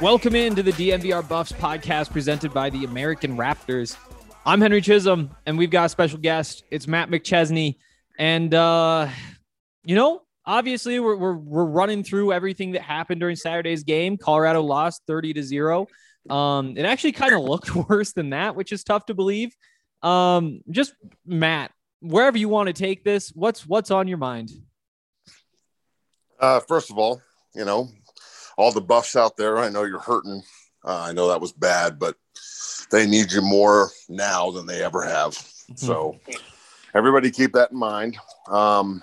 Welcome into the DNVR Buffs podcast presented by the American Raptors. I'm Henry Chisholm, and we've got a special guest. It's Matt McChesney. And, uh, you know, obviously we're, we're, we're running through everything that happened during Saturday's game. Colorado lost 30 to 0. Um, it actually kind of looked worse than that, which is tough to believe. Um, just Matt, wherever you want to take this, what's what's on your mind? Uh, first of all, you know, all the buffs out there, I know you're hurting. Uh, I know that was bad, but they need you more now than they ever have. So everybody keep that in mind. Um,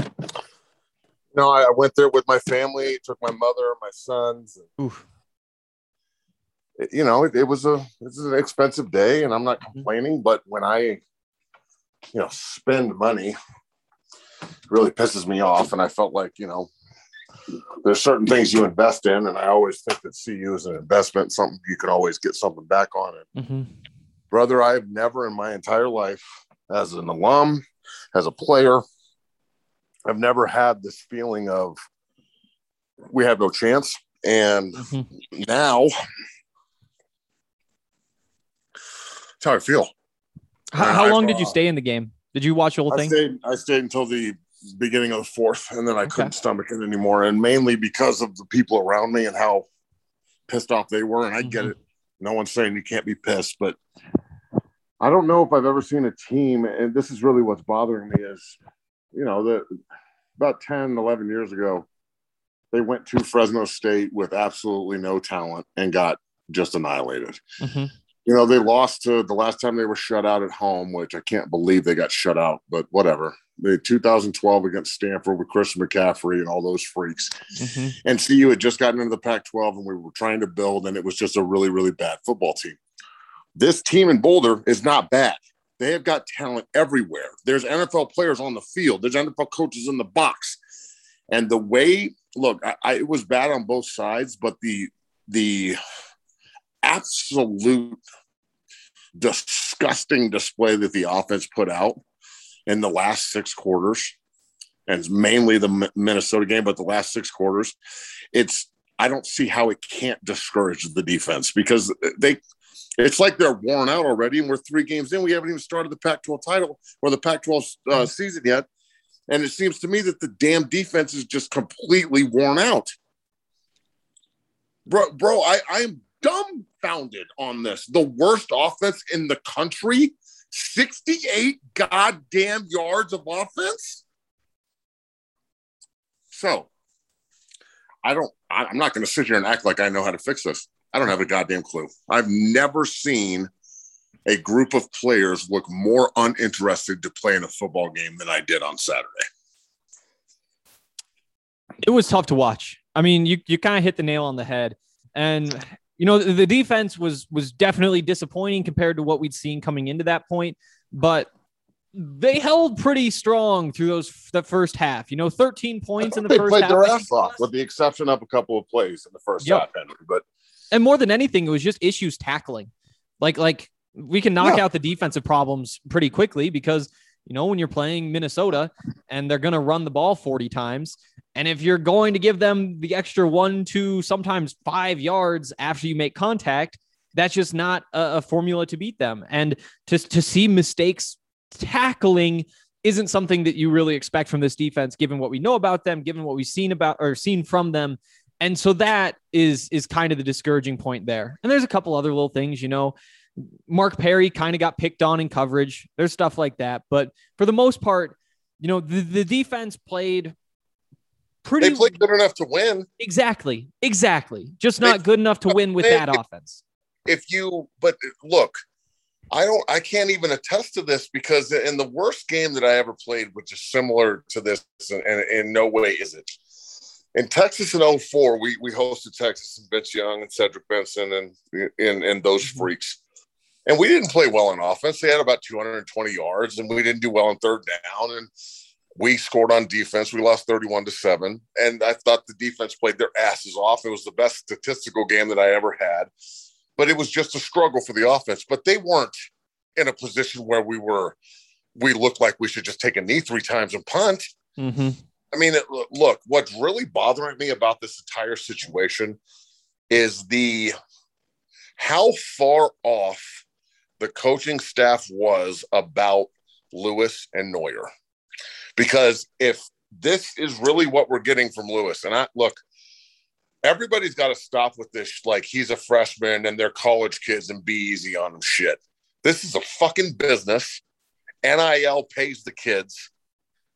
you know, I, I went there with my family, took my mother, my sons. Oof. It- you know, it, it was a it was an expensive day, and I'm not complaining. But when I, you know, spend money, it really pisses me off. And I felt like, you know, there's certain things you invest in, and I always think that CU is an investment, something you can always get something back on it. Mm-hmm. Brother, I've never in my entire life, as an alum, as a player, I've never had this feeling of we have no chance. And Mhm. now that's how I feel. How, how I've, long did you stay in the game? Did you watch the whole I thing? stayed I stayed until the beginning of the fourth, and then I Okay. couldn't stomach it anymore. And mainly because of the people around me and how pissed off they were. And I get Mhm. it. No one's saying you can't be pissed, but I don't know if I've ever seen a team, and this is really what's bothering me is, you know, the about 10, 11 years ago, they went to Fresno State with absolutely no talent and got just annihilated Mhm. You know, they lost to the last time they were shut out at home, which I can't believe they got shut out, but whatever. The 2012 against Stanford with Christian McCaffrey and all those freaks. Mhm. And CU had just gotten into the Pac 12 and we were trying to build, and it was just a really, really bad football team. This team in Boulder is not bad. They have got talent everywhere. There's NFL players on the field, there's NFL coaches in the box. And the way, look, I, I, it was bad on both sides, but the, the, absolute disgusting display that the offense put out in the last six quarters, and it's mainly the Minnesota game, but the last six quarters, it's I don't see how it can't discourage the defense because they it's like they're worn out already, and we're three games in. We haven't even started the Pac-12 title or the Pac-12 uh, season yet, and it seems to me that the damn defense is just completely worn out. Bro, bro, I, I am dumbfounded on this. The worst offense in the country, 68 goddamn yards of offense. So I don't. I- I'm not going to sit here and act like I know how to fix this. I don't have a goddamn clue. I've never seen a group of players look more uninterested to play in a football game than I did on Saturday. it was tough to watch. I mean, you you kind of hit the nail on the head, and you know the, the defense was was definitely disappointing compared to what we'd seen coming into that point, but they held pretty strong through those the first half. You know, 13 points in the they first played half. their ass off, with the exception of a couple of plays in the first Yep. half, Henry. But and more than anything, it was just issues tackling. Like like we can knock Yeah. out the defensive problems pretty quickly because you know when you're playing Minnesota and they're going to run the ball 40 times, and if you're going to give them the extra one, two, sometimes five yards after you make contact, that's just not a, a formula to beat them. And to to see mistakes tackling isn't something that you really expect from this defense, given what we know about them, given what we've seen about or seen from them. And so that is is kind of the discouraging point there. And there's a couple other little things, you know. Mark Perry kind of got picked on in coverage. There's stuff like that, but for the most part, you know, the, the defense played pretty they played good enough to win. exactly, exactly. Just They- not good enough to win with they- that offense. if you but look i don't i can't even attest to this because in the worst game that i ever played which is similar to this and, and in no way is it in texas in 04 we we hosted texas and vince young and cedric benson and and, and those Mhm. freaks and we didn't play well in offense they had about 220 yards and we didn't do well on third down and we scored on defense. We lost 31 to 7. And I thought the defense played their asses off. It was the best statistical game that I ever had but it was just a struggle for the offense. But they weren't in a position where we were, we looked like we should just take a knee three times and punt. Mhm. I mean, it, look, what's really bothering me about this entire situation is the how far off the coaching staff was about Lewis and Noyer. Because if this is really what we're getting from Lewis, and I look, everybody's got to stop with this like he's a freshman and they're college kids and be easy on him shit. This is a fucking business. NIL pays the kids.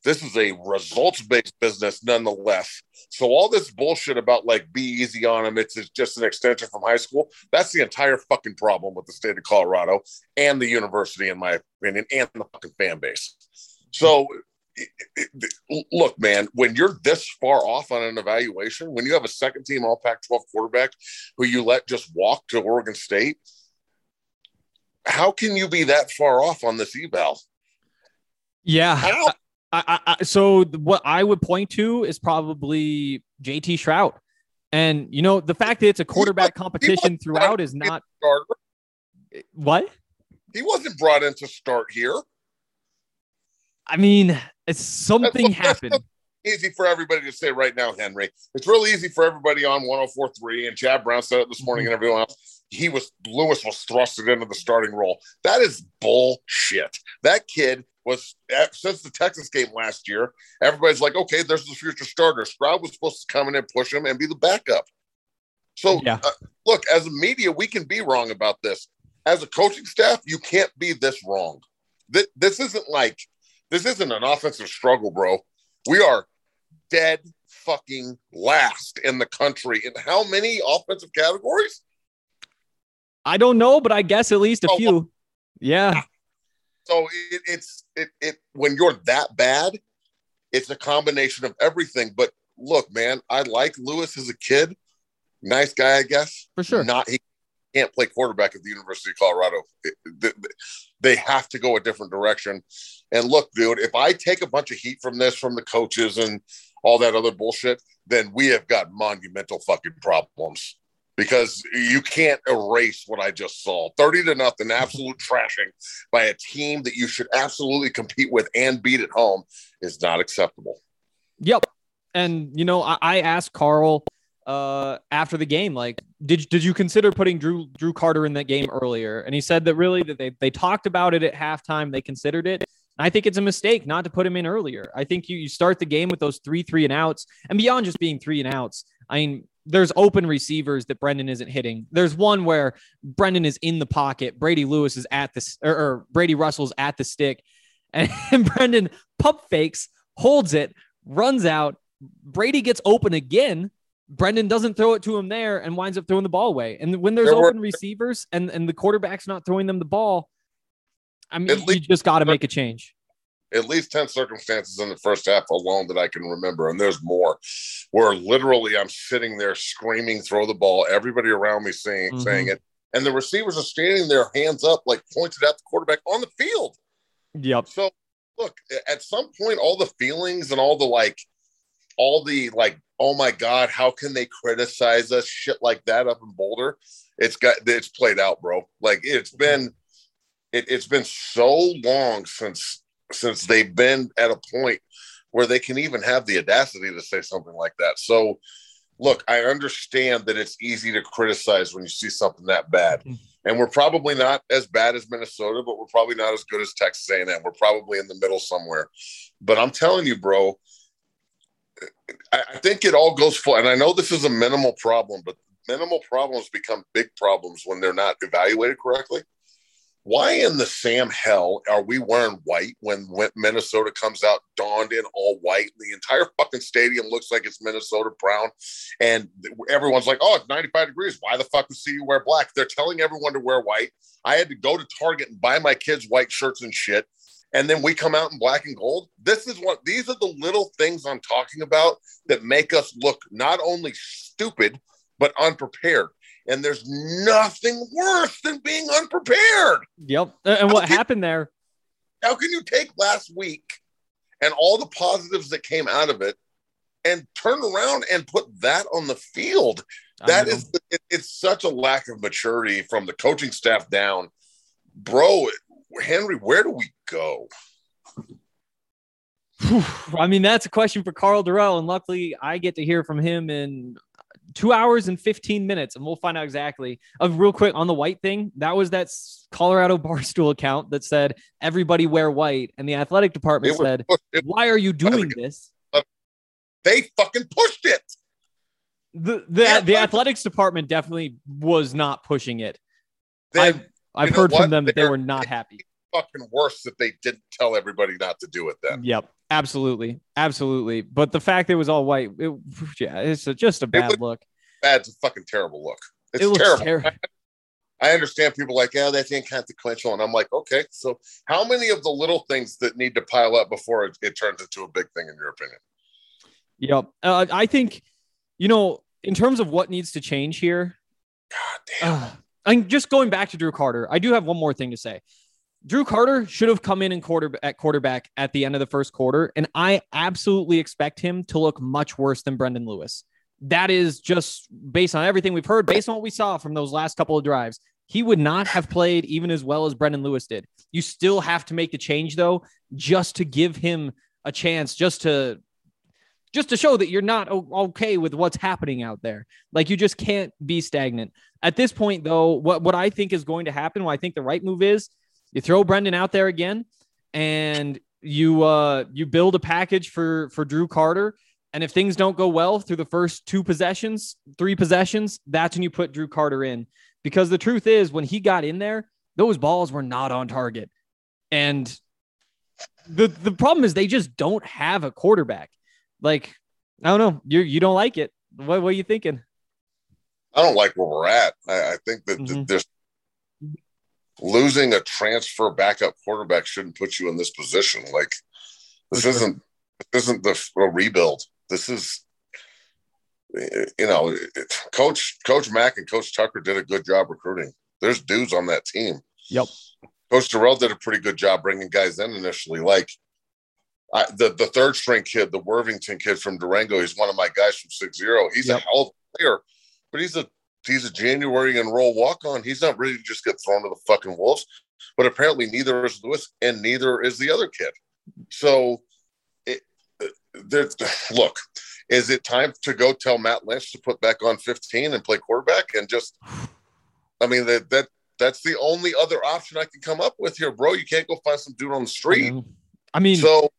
This is a results based business nonetheless. So all this bullshit about like be easy on him, it's just an extension from high school. That's the entire fucking problem with the state of Colorado and the university, in my opinion, and the fucking fan base. So look, man, when you're this far off on an evaluation, when you have a second team All Pac 12 quarterback who you let just walk to Oregon State, how can you be that far off on this eval? Yeah. I, I, I, so what I would point to is probably JT Shrout. And you know, the fact that it's a quarterback competition throughout is not what? He wasn't brought in to start here. I mean, it's something That's- that's happened. Easy for everybody to say right now, Henry. It's real easy for everybody on 104.3, and Chad Brown said it this morning, and everyone else. He was Lewis was thrusted into the starting role. That is bullshit. That kid was eh, since the Texas game last year. Everybody's like, okay, there's the future starter. Shrout was supposed to come in and push him and be the backup. So, Yeah. uh, look, as a media, we can be wrong about this. As a coaching staff, you can't be this wrong. This, this isn't like this isn't an offensive struggle, bro. We are dead fucking last in the country in how many offensive categories? I don't know, but I guess at least a Oh, few. Yeah. So it, it's it it when you're that bad, it's a combination of everything. But look, man, I like Lewis as a kid, nice guy, I guess. For sure. Not he can't play quarterback at the University of Colorado. It- th- th- they have to go a different direction. And look, dude, if I take a bunch of heat from this from the coaches and all that other bullshit, then we have got monumental fucking problems because you can't erase what I just saw. 30 to nothing, absolute trashing by a team that you should absolutely compete with and beat at home is not acceptable. Yep. And you know, I, I asked Karl uh after the game, like, did did you consider putting Drew Drew Carter in that game earlier? And he said that really that they they talked about it at halftime, they considered it. I think it's a mistake not to put him in earlier. I think you, you start the game with those three three and outs, and beyond just being three and outs. I mean, there's open receivers that Brendan isn't hitting. There's one where Brendan is in the pocket, Brady Lewis is at the or, or Brady Russell's at the stick, and, and Brendan pump fakes, holds it, runs out. Brady gets open again, Brendan doesn't throw it to him there and winds up throwing the ball away. And when there's There were- open receivers and, and the quarterback's not throwing them the ball, I mean, you least- just got to make a change. at least 10 circumstances in the first half alone that I can remember, and there's more, where literally I'm sitting there screaming, throw the ball, everybody around me saying, Mhm. saying it. And the receivers are standing there, hands up, like pointed at the quarterback on the field. Yep. So look, at some point, all the feelings and all the like, all the like, oh my God, how can they criticize us? Shit like that up in Boulder. It's got it's played out, bro. Like it's been it, it's been so long since since they've been at a point where they can even have the audacity to say something like that. So look, I understand that it's easy to criticize when you see something that bad. Mhm. And we're probably not as bad as Minnesota, but we're probably not as good as Texas A&M. We're probably in the middle somewhere. But I'm telling you, bro, I, think it all goes full. And I know this is a minimal problem, but minimal problems become big problems when they're not evaluated correctly. Why in the Sam hell are we wearing white when, when Minnesota comes out donned in all white? The entire fucking stadium looks like it's Minnesota brown, and everyone's like, "Oh, it's 95 degrees. Why the fuck would CU wear black?" They're telling everyone to wear white. I had to go to Target and buy my kids white shirts and shit, and then we come out in black and gold. This is what these are the little things I'm talking about that make us look not only stupid but unprepared. And there's nothing worse than being unprepared. Yep. And what Okay. happened there? How can you take last week and all the positives that came out of it and turn around and put that on the field? That is, it, it's such a lack of maturity from the coaching staff down. Bro, Henry, where do we go? I mean, that's a question for Karl Dorrell, and luckily I get to hear from him in two hours and 15 minutes, and we'll find out exactly. Uh, real quick on the white thing, that was that Colorado Barstool account that said everybody wear white, and the athletic department was said, "Why are you doing this?" they fucking pushed it. The the, Yeah, the athletics department definitely was not pushing it. Then I've you know heard what? from them that they were not happy. fucking worse that they didn't tell everybody not to do it then. Yep, absolutely, absolutely. But the fact it was all white, it, yeah, it's a, just a bad was- look. That's a fucking terrible look. It's it terrible. terrible. I understand people like, yeah, that's inconsequential. And I'm like, okay, so how many of the little things that need to pile up before it, it turns into a big thing, in your opinion? Yep. Uh, I think, you know, in terms of what needs to change here, God damn. uh, I'm just going back to Drew Carter. I do have one more thing to say. Drew Carter should have come in and quarter at quarterback at the end of the first quarter, and I absolutely expect him to look much worse than Brendan Lewis. That is just based on everything we've heard, based on what we saw from those last couple of drives. He would not have played even as well as Brendan Lewis did. You still have to make the change though, just to give him a chance, just to just to show that you're not okay with what's happening out there. Like you just can't be stagnant. At this point, though, what, what I think is going to happen, what I think the right move is, you throw Brendan out there again, and you uh you build a package for for Drew Carter. And if things don't go well through the first two possessions, three possessions, that's when you put Drew Carter in. Because the truth is, when he got in there, those balls were not on target. And the the problem is they just don't have a quarterback. Like, I don't know. You you don't like it. What, what are you thinking? I don't like where we're at. I, I think that, Mhm. there's losing a transfer backup quarterback shouldn't put you in this position. Like this sure. isn't this isn't the a rebuild. This is you know, Coach Coach Mack and Coach Tucker did a good job recruiting. There's dudes on that team. Yep. Coach Terrell did a pretty good job bringing guys in initially. Like I, the the third string kid, the Worthington kid from Durango, he's one of my guys from Six Zero. He's Yep. a hell of a player, but he's a he's a January enroll walk on. He's not ready to just get thrown to the fucking wolves. But apparently, neither is Lewis, and neither is the other kid. So, it, uh, there's look. Is it time to go tell Matt Lynch to put back on 15 and play quarterback and just? I mean that that that's the only other option I can come up with here, bro. You can't go find some dude on the street. I mean, So,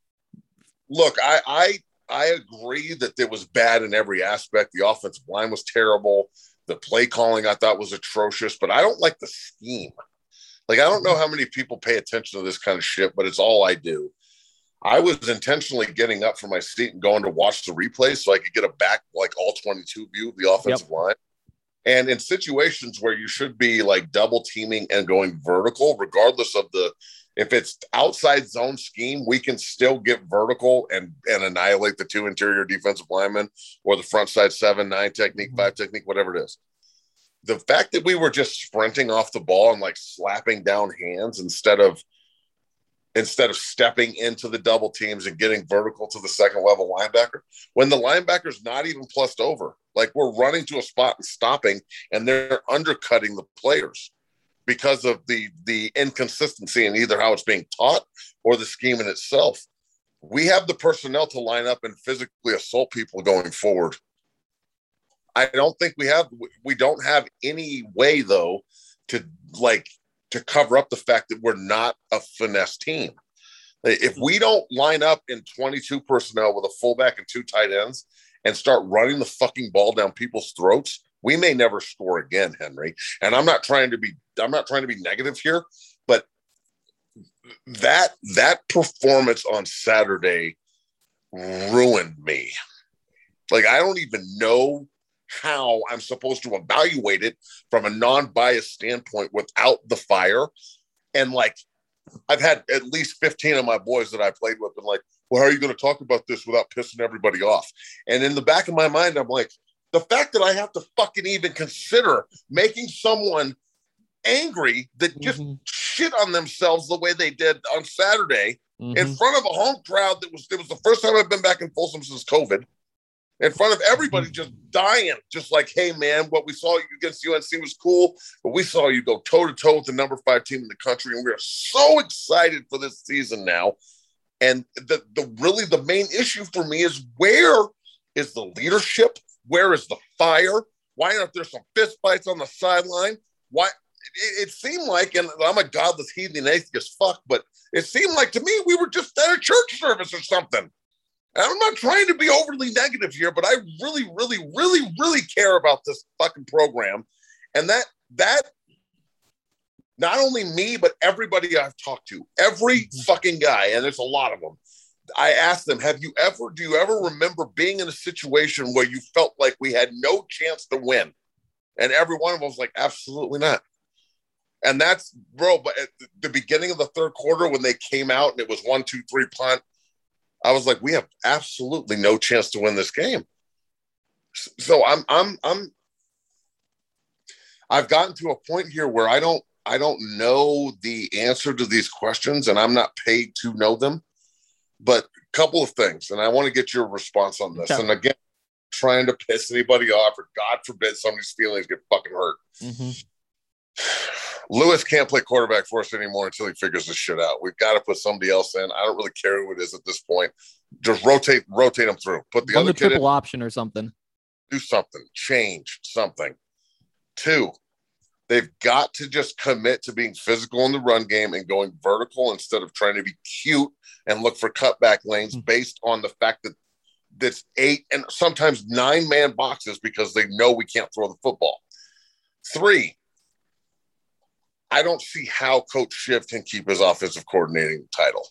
look, I I I agree that it was bad in every aspect. The offensive line was terrible. The play calling I thought was atrocious, but I don't like the scheme. Like I don't know mm-hmm. how many people pay attention to this kind of shit, but it's all I do. I was intentionally getting up from my seat and going to watch the replay so I could get a back like all 22 view of the offensive yep. line. And in situations where you should be like double teaming and going vertical, regardless of the if it's outside zone scheme, we can still get vertical and and annihilate the two interior defensive linemen or the front side seven, nine technique, mm-hmm. five technique, whatever it is. The fact that we were just sprinting off the ball and like slapping down hands instead of instead of stepping into the double teams and getting vertical to the second level linebacker when the linebacker's not even plussed over. Like we're running to a spot and stopping, and they're undercutting the players because of the the inconsistency in either how it's being taught or the scheme in itself. We have the personnel to line up and physically assault people going forward. I don't think we have we don't have any way though to like to cover up the fact that we're not a finesse team. If we don't line up in 22 personnel with a fullback and two tight ends and start running the fucking ball down people's throats, we may never score again, Henry. And I'm not trying to be I'm not trying to be negative here, but that that performance on Saturday ruined me. Like I don't even know how I'm supposed to evaluate it from a non-biased standpoint without the fire. And like I've had at least 15 of my boys that I played with and like, well, how are you going to talk about this without pissing everybody off? And in the back of my mind, I'm like, the fact that I have to fucking even consider making someone angry that just mm-hmm. shit on themselves the way they did on Saturday mm-hmm. in front of a home crowd that was it was the first time I've been back in Folsom since COVID in front of everybody, just dying, just like, hey man, what we saw against UNC was cool, but we saw you go toe to toe with the number five team in the country, and we are so excited for this season now. And the the really the main issue for me is where is the leadership? Where is the fire? Why aren't there some fist fights on the sideline? Why it, it, seemed like, and I'm a godless heathen atheist fuck, but it seemed like to me we were just at a church service or something. And I'm not trying to be overly negative here, but I really, really, really, really care about this fucking program. And that that not only me, but everybody I've talked to, every mm-hmm. fucking guy, and there's a lot of them. I asked them, have you ever, do you ever remember being in a situation where you felt like we had no chance to win? And every one of them was like, absolutely not. And that's, bro, but at the beginning of the third quarter, when they came out and it was one, two, three punt, I was like, we have absolutely no chance to win this game. So I'm I'm I'm I've gotten to a point here where I don't I don't know the answer to these questions and I'm not paid to know them. But a couple of things, and I want to get your response on this. Okay. And again, trying to piss anybody off, or God forbid somebody's feelings get fucking hurt. Mm-hmm. Lewis can't play quarterback for us anymore until he figures this shit out. We've got to put somebody else in. I don't really care who it is at this point. Just rotate, rotate them through. Put the Run other the triple in. option or something. Do something. Change something. Two, they've got to just commit to being physical in the run game and going vertical instead of trying to be cute and look for cutback lanes mm-hmm. based on the fact that that's eight and sometimes nine man boxes because they know we can't throw the football. Three, I don't see how Coach Schiff can keep his offensive coordinating title.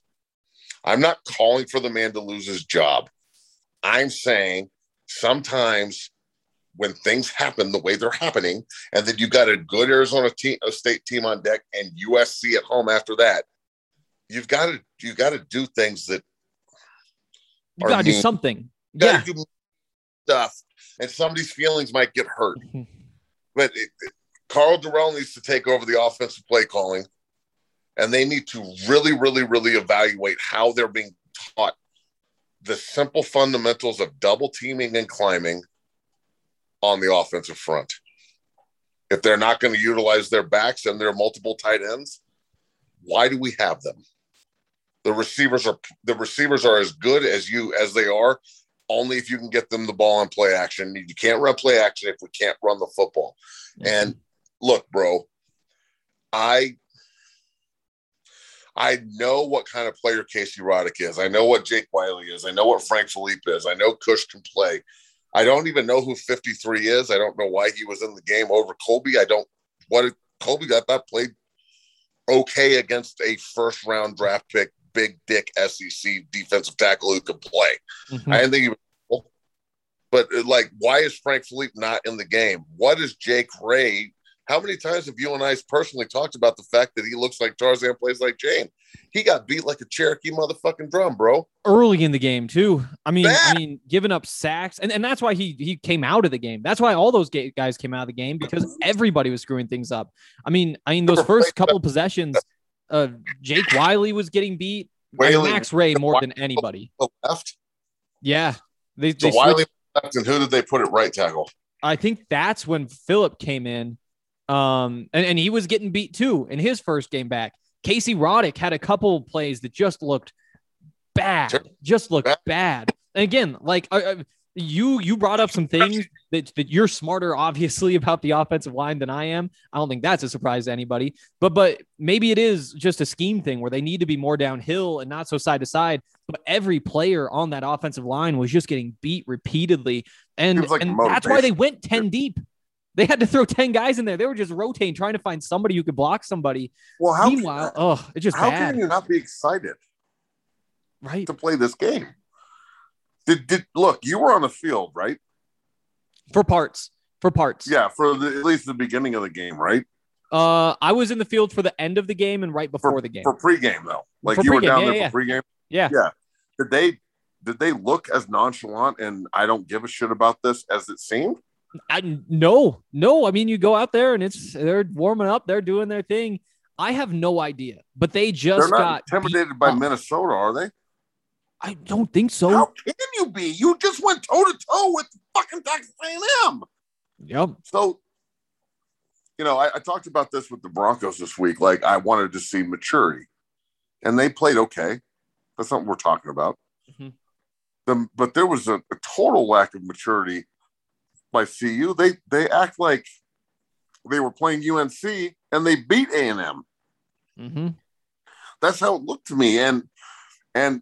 I'm not calling for the man to lose his job. I'm saying sometimes when things happen the way they're happening, and then you got a good Arizona team, a state team on deck, and USC at home after that, you've got to you got to do things that you got to do something. yeah, do stuff, and somebody's feelings might get hurt. But it, it, Karl Dorrell needs to take over the offensive play calling, and they need to really, really, really evaluate how they're being taught the simple fundamentals of double teaming and climbing on the offensive front. If they're not going to utilize their backs and their multiple tight ends, why do we have them? The receivers are the receivers are as good as you as they are only if you can get them the ball in play action. You can't run play action if we can't run the football. Mm-hmm. And look, bro, I I know what kind of player Casey Roddick is. I know what Jake Wiley is. I know what Frank Fillip is. I know Cush can play. I don't even know who 53 is. I don't know why he was in the game over Colby. I don't what Colby got that played okay against a first round draft pick big dick SEC defensive tackle who can play. Mhm. I didn't think he was. But uh, like, why is Frank Fillip not in the game? What is Jake Ray? How many times have you and I personally talked about the fact that he looks like Tarzan, plays like Jane? He got beat like a Cherokee motherfucking drum, bro. early in the game too. I mean, I mean, giving up sacks, and, and that's why he he came out of the game. That's why all those guys came out of the game because everybody was screwing things up. I mean, I mean, those first couple possessions, uh, Jake Wiley was getting beat. Wiley- Max Ray more than anybody. Left. Yeah, they, So they Wiley left, and who did they put at right tackle? I think that's when Philip came in. Um, and, and he was getting beat too in his first game back. Casey Roddick had a couple plays that just looked bad, Sure. just looked Bad. bad. And again, like uh, uh, you, you brought up some things that, that you're smarter, obviously, about the offensive line than I am. I don't think that's a surprise to anybody. But but maybe it is just a scheme thing where they need to be more downhill and not so side to side. But every player on that offensive line was just getting beat repeatedly, and like and that's why they went ten deep. They had to throw 10 guys in there. They were just rotating, trying to find somebody who could block somebody. Well, how Meanwhile, oh, it's just how bad. can you not be excited right. to play this game? Did did look? You were on the field, right? For parts. For parts. Yeah, for the, at least the beginning of the game, right? Uh, I was in the field for the end of the game and right before For the game. for pregame though, like For you were down yeah, there yeah. for pregame. yeah. Yeah. Did they did they look as nonchalant and I don't give a shit about this as it seemed? I, no, no. I mean, you go out there and it's they're warming up, they're doing their thing. I have no idea, but they just got intimidated by up. Minnesota, are they? I don't think so. How can you be? You just went toe to toe with fucking Texas A&M. Yep. So, you know, I, I talked about this with the Broncos this week. Like, I wanted to see maturity, and they played okay. That's not what we're talking about. Mhm. The- but there was a, a total lack of maturity by CU. They they act like they were playing UNC and they beat A and M. hmm That's how it looked to me, and and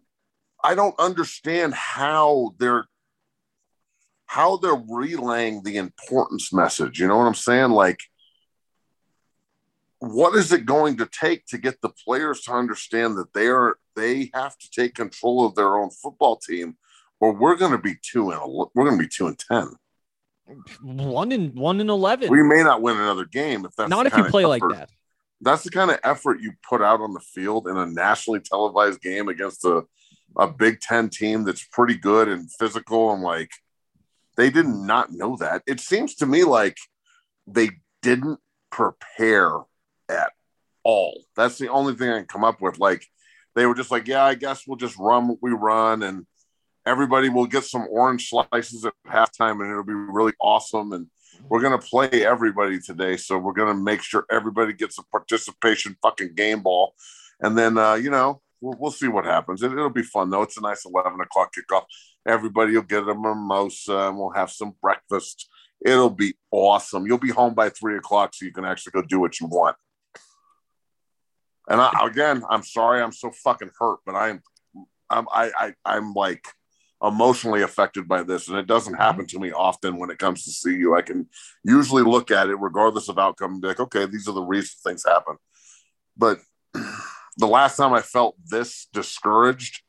I don't understand how they're how they're relaying the importance message. You know what I'm saying? Like, what is it going to take to get the players to understand that they are they have to take control of their own football team, or we're going to be two and we're going to be two and ten. One in one in eleven. We may not win another game if that's Not if you play like that. That's the kind of effort you put out on the field in a nationally televised game against a, a Big Ten team that's pretty good and physical. And like, they did not know that. It seems to me like they didn't prepare at all. That's the only thing I can come up with. Like, they were just like, yeah, I guess we'll just run what we run and everybody will get some orange slices at halftime and it'll be really awesome. And we're going to play everybody today. So we're going to make sure everybody gets a participation fucking game ball. And then, uh, you know, we'll, we'll see what happens. It, it'll be fun, though. It's a nice 11 o'clock kickoff. Everybody will get a mimosa and we'll have some breakfast. It'll be awesome. You'll be home by three o'clock so you can actually go do what you want. And I, again, I'm sorry I'm so fucking hurt, but I'm, I'm, I, I, I'm like emotionally affected by this, and it doesn't mm-hmm. happen to me often when it comes to CU I can usually look at it regardless of outcome and be like, okay, these are the reasons things happen. But the last time I felt this discouraged,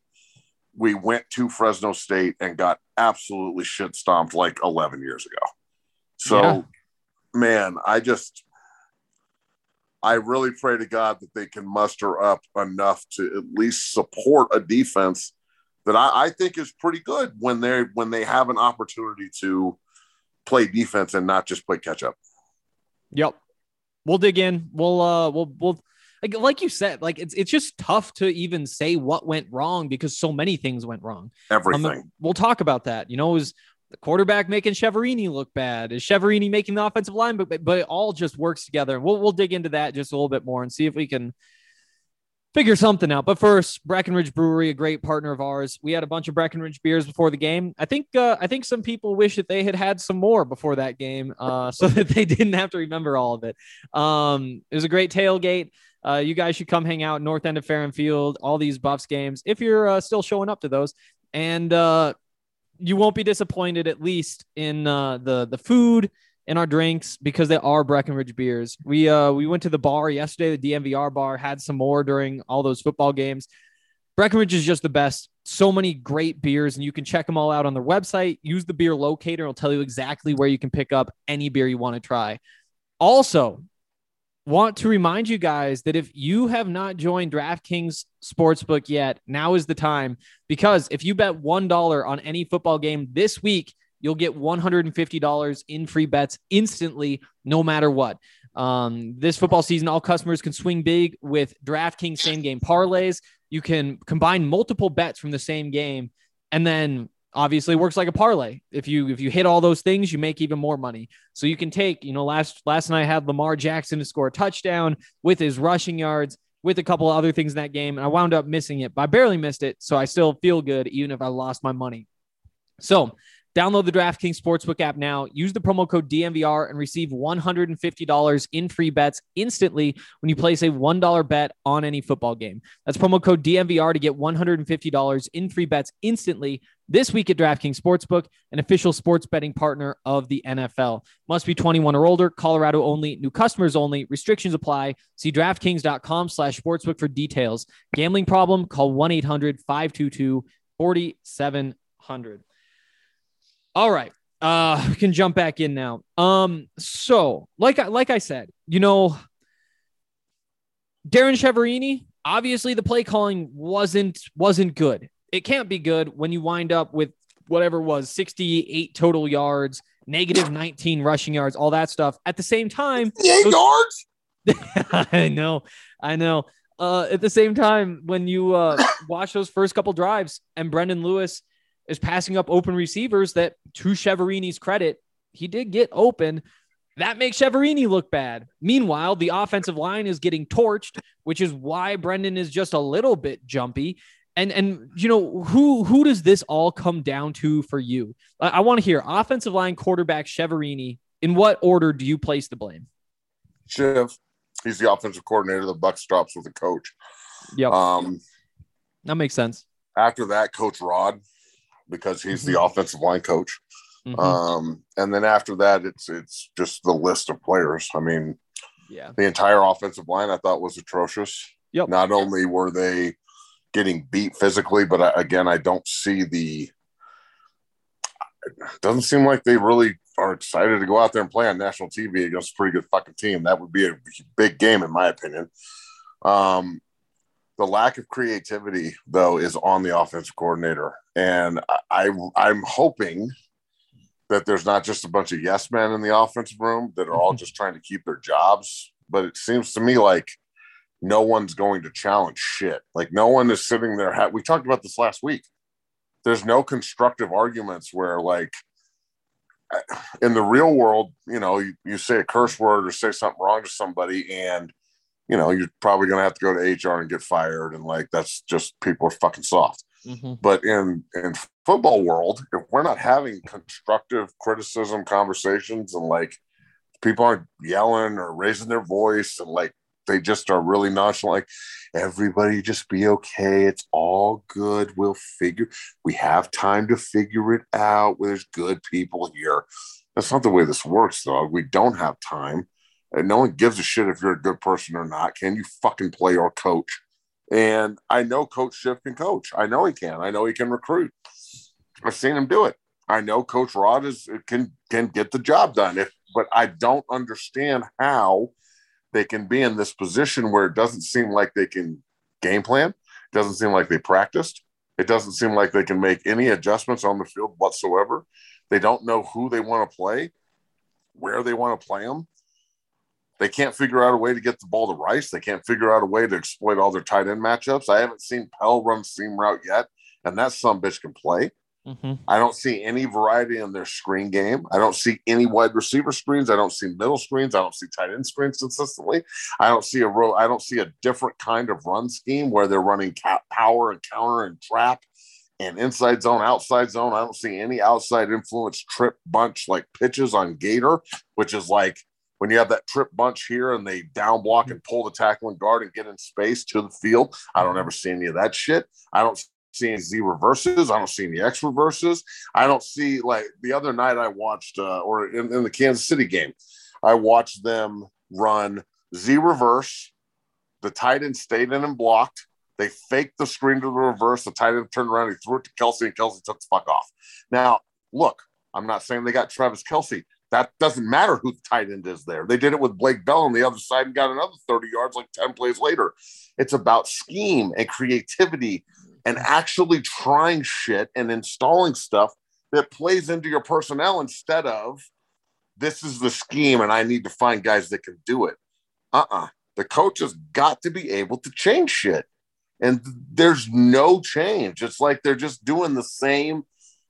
we went to Fresno State and got absolutely shit stomped like 11 years ago. So, Yeah. man, I just, I really pray to God that they can muster up enough to at least support a defense that I, I think is pretty good when they when they have an opportunity to play defense and not just play catch up. Yep. We'll dig in. We'll uh we'll we'll like, like you said, like it's it's just tough to even say what went wrong because so many things went wrong. Um, Everything. we'll talk about that. You know, is the quarterback making Chiaverini look bad? Is Chiaverini making the offensive line? But but it all just works together. We'll we'll dig into that just a little bit more and see if we can figure something out. But first, Breckenridge Brewery, a great partner of ours. We had a bunch of Breckenridge beers before the game. I think uh, I think some people wish that they had had some more before that game, uh, so that they didn't have to remember all of it. Um, it was a great tailgate. Uh, you guys should come hang out north end of Farrand Field. All these Buffs games, if you're uh, still showing up to those, and uh, you won't be disappointed at least in uh, the the food and our drinks because they are Breckenridge beers. We uh we went to the bar yesterday, the DNVR bar, had some more during all those football games. Breckenridge is just the best. So many great beers, and you can check them all out on their website. Use the beer locator, it'll tell you exactly where you can pick up any beer you want to try. Also, want to remind you guys that if you have not joined DraftKings Sportsbook yet, now is the time because if you bet $1 on any football game this week, you'll get $150 in free bets instantly, no matter what. Um, this football season, all customers can swing big with DraftKings same game parlays. You can combine multiple bets from the same game and then obviously works like a parlay. If you if you hit all those things, you make even more money. So you can take, you know, last last night I had Lamar Jackson to score a touchdown with his rushing yards, with a couple of other things in that game, and I wound up missing it, but I barely missed it, so I still feel good even if I lost my money. So Download the DraftKings Sportsbook app now. Use the promo code DNVR and receive $150 in free bets instantly when you place a $1 bet on any football game. That's promo code DNVR to get $150 in free bets instantly this week at DraftKings Sportsbook, an official sports betting partner of the NFL. Must be 21 or older, Colorado only, new customers only, restrictions apply. See DraftKings.com slash sportsbook for details. Gambling problem, call 1-800-522-4700. All right. Uh, can jump back in now. Um, so like I like I said, you know, Darrin Chiaverini, obviously the play calling wasn't wasn't good. It can't be good when you wind up with whatever was 68 total yards, negative 19 rushing yards, all that stuff. At the same time, those- yards. I know, I know. Uh, at the same time, when you uh, watch those first couple drives and Brendan Lewis is passing up open receivers that, to Chiaverini's credit, he did get open. That makes Chiaverini look bad. Meanwhile, the offensive line is getting torched, which is why Brendan is just a little bit jumpy. And and you know who who does this all come down to for you? I, I want to hear offensive line quarterback Chiaverini. In what order do you place the blame? Shiv, he's the offensive coordinator. The buck stops with the coach. Yep, Um, that makes sense. after that, Coach Rod, because he's the offensive line coach. Mhm. Um, and then after that, it's it's just the list of players. I mean, yeah, the entire offensive line I thought was atrocious. Yep. Not only were they getting beat physically, but I, again, I don't see the. It doesn't seem like they really are excited to go out there and play on national TV against a pretty good fucking team. That would be a big game, in my opinion. Um, the lack of creativity, though, is on the offensive coordinator, and I, I'm hoping that there's not just a bunch of yes men in the offensive room that are all just trying to keep their jobs. But it seems to me like no one's going to challenge shit. Like no one is sitting there. Ha- we talked about this last week. There's no constructive arguments where like uh, in the real world, you know, you, you say a curse word or say something wrong to somebody and you know, you're probably going to have to go to HR and get fired. And like, that's just people are fucking soft. Mhm. But in in football world, if we're not having constructive criticism conversations and like people aren't yelling or raising their voice and like they just are really nonchalant, like everybody just be okay. It's all good. We'll figure. We have time to figure it out. There's good people here. That's not the way this works, though. We don't have time. And no one gives a shit if you're a good person or not. Can you fucking play or coach? And I know Coach Schiff can coach. I know he can. I know he can recruit. I've seen him do it. I know Coach Rod is can can get the job done. If but I don't understand how they can be in this position where it doesn't seem like they can game plan. It doesn't seem like they practiced. It doesn't seem like they can make any adjustments on the field whatsoever. They don't know who they want to play, where they want to play them. They can't figure out a way to get the ball to Rice. They can't figure out a way to exploit all their tight end matchups. I haven't seen Pell run seam route yet, and that some bitch can play. Mhm. I don't see any variety in their screen game. I don't see any wide receiver screens. I don't see middle screens. I don't see tight end screens consistently. I don't see a row. I don't see a different kind of run scheme where they're running power and counter and trap and inside zone, outside zone. I don't see any outside influence trip bunch like pitches on Gator, which is like when you have that trip bunch here and they down block and pull the tackling guard and get in space to the field. I don't ever see any of that shit. I don't see any Z reverses. I don't see any X reverses. I don't see like the other night I watched, uh, or in, in the Kansas City game, I watched them run Z reverse. The tight end stayed in and blocked. They faked the screen to the reverse. The tight end turned around. He threw it to Kelce, and Kelce took the fuck off. Now, look, I'm not saying they got Travis Kelce. That doesn't matter who the tight end is there. They did it with Blake Bell on the other side and got another 30 yards like 10 plays later. It's about scheme and creativity and actually trying shit and installing stuff that plays into your personnel instead of this is the scheme and I need to find guys that can do it. Uh uh The coach has got to be able to change shit. And there's no change. It's like they're just doing the same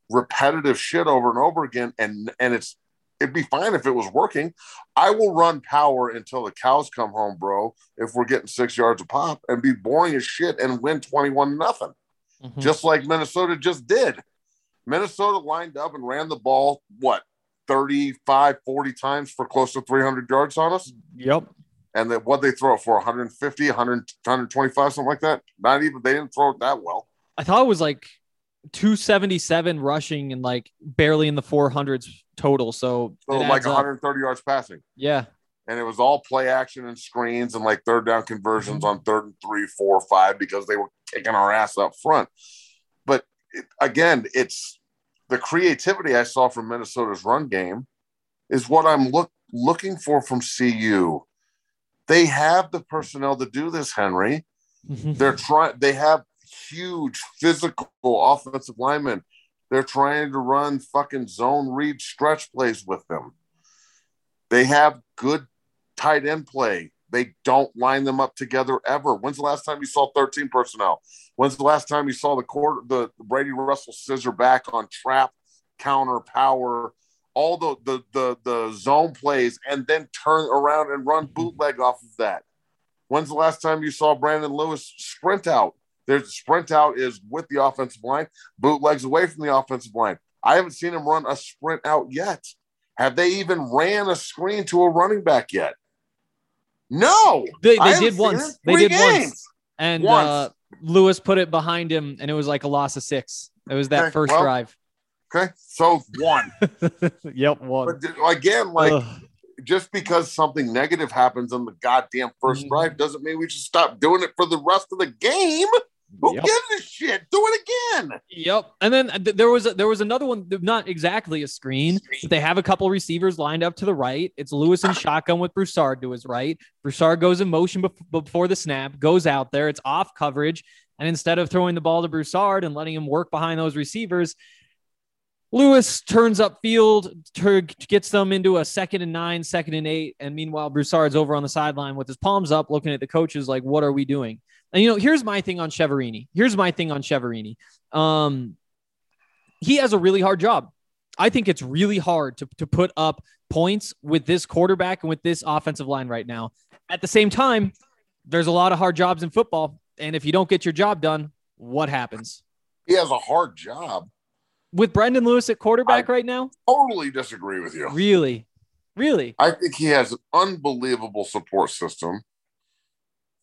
repetitive shit over and over again. And and it's it'd be fine if it was working. I will run power until the cows come home, bro. If we're getting six yards a pop and be boring as shit and win 21 nothing, Mhm. just like Minnesota just did. Minnesota lined up and ran the ball, what, 35, 40 times for close to 300 yards on us? Yep. And then what they throw it for 150, 100, 125, something like that? Not even, they didn't throw it that well. I thought it was like 277 rushing and like barely in the 400s total. So, So like adds up. 130 yards passing. Yeah. and it was all play action and screens and like third down conversions on third and three, four, five because they were kicking our ass up front. But it, again, it's the creativity I saw from Minnesota's run game is what I'm look looking for from CU. They have the personnel to do this, Henry. Mhm. They're trying. They have huge physical offensive linemen. They're trying to run fucking zone read stretch plays with them. They have good tight end play. They don't line them up together ever. When's the last time you saw 13 personnel? When's the last time you saw the quarter the Brady Russell scissor back on trap, counter, power, all the the the, the zone plays, and then turn around and run bootleg off of that? When's the last time you saw Brendan Lewis sprint out? There's a sprint out is with the offensive line, bootlegs away from the offensive line. I haven't seen him run a sprint out yet. Have they even ran a screen to a running back yet? No, They, they did once. They did once. And Once. uh, Lewis put it behind him, and it was like a loss of six. It was that Okay, first well, drive. Okay, so one. yep, one. But again, like Ugh. just because something negative happens on the goddamn 1st Mhm. drive doesn't mean we should stop doing it for the rest of the game. Who Yep. gives a shit? Do it again. Yep. And then th- there was a, there was another one, not exactly a screen, but they have a couple receivers lined up to the right. It's Lewis and shotgun with Broussard to his right. Broussard goes in motion bef- before the snap, goes out there. It's off coverage, and instead of throwing the ball to Broussard and letting him work behind those receivers, Lewis turns upfield, tur- gets them into a second and nine, second and eight, and meanwhile Broussard's over on the sideline with his palms up, looking at the coaches like, "What are we doing?" And you know, here's my thing on Chiaverini. Here's my thing on Chiaverini. Um, he has a really hard job. I think it's really hard to, to put up points with this quarterback and with this offensive line right now. At the same time, there's a lot of hard jobs in football. And if you don't get your job done, what happens? He has a hard job. With Brendan Lewis at quarterback right now? Totally disagree with you. Really? Really? I think he has an unbelievable support system.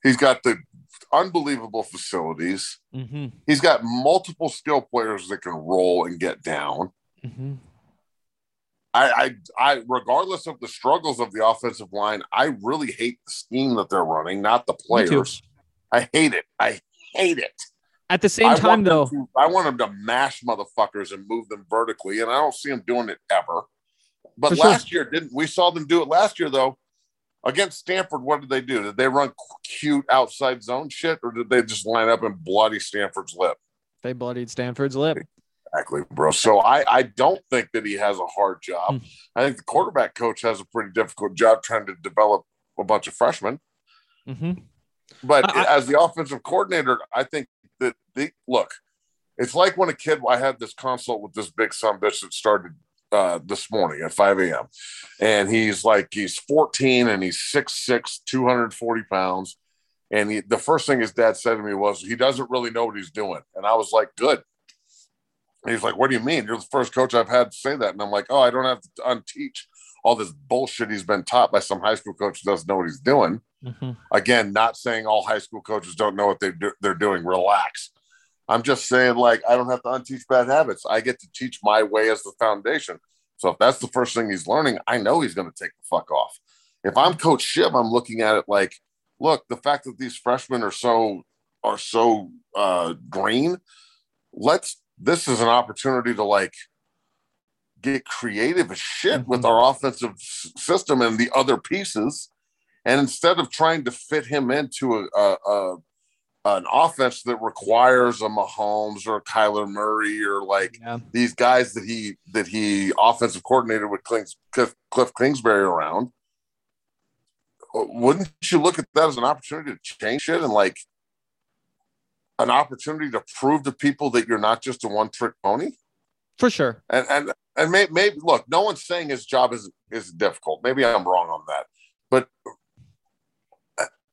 He's got the unbelievable facilities. Mm-hmm. He's got multiple skill players that can roll and get down. Mm-hmm. I, I, I, regardless of the struggles of the offensive line, I really hate the scheme that they're running, not the players. I hate it. I hate it. At the same I time, though, to- I want them to mash motherfuckers and move them vertically, and I don't see them doing it ever. But For sure. last year, didn't we saw them do it last year though? Against Stanford, what did they do? Did they run cute outside zone shit, or did they just line up and bloody Stanford's lip? they bloodied Stanford's lip. Exactly, bro. So I, I don't think that he has a hard job. Hmm. I think the quarterback coach has a pretty difficult job trying to develop a bunch of freshmen. Mm-hmm. But I- I- as the offensive coordinator, I think that the look, it's like when a kid. I had this consult with this big son bitch that started uh, this morning at 5 a.m. And he's like, he's 14 and he's 6'6, 240 pounds. And he, the first thing his dad said to me was, he doesn't really know what he's doing. And I was like, good. And he's like, what do you mean? You're the first coach I've had say that. And I'm like, oh, I don't have to unteach all this bullshit he's been taught by some high school coach who doesn't know what he's doing Mm-hmm. again not saying all high school coaches don't know what they do, they're doing relax i'm just saying like i don't have to unteach bad habits i get to teach my way as the foundation so if that's the first thing he's learning i know he's going to take the fuck off if i'm coach shiv i'm looking at it like look the fact that these freshmen are so are so uh, green. Let's. This is an opportunity to like get creative as shit with our offensive system and the other pieces, and instead of trying to fit him into a, a, a an offense that requires a Mahomes or a Kyler Murray or like Yeah. these guys that he that he offensive coordinated with Cliff, Cliff Kingsbury around. Wouldn't you look at that as an opportunity to change it and like an opportunity to prove to people that you're not just a one trick pony? For sure. And and and may, maybe look, no one's saying his job is is difficult. Maybe I'm wrong on that, but